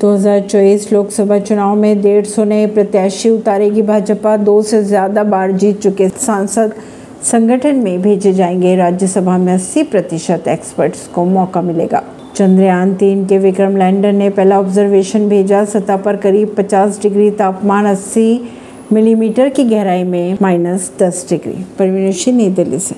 2024 लोकसभा चुनाव में डेढ़ सौ नए प्रत्याशी उतारेगी भाजपा, दो से ज़्यादा बार जीत चुके सांसद संगठन में भेजे जाएँगे। राज्यसभा में 80 प्रतिशत एक्सपर्ट्स को मौका मिलेगा। चंद्रयान तीन के विक्रम लैंडर ने पहला ऑब्जर्वेशन भेजा। सतह पर करीब 50 डिग्री तापमान 80 मिलीमीटर की गहराई में माइनस दस डिग्री। परवीन नई दिल्ली से।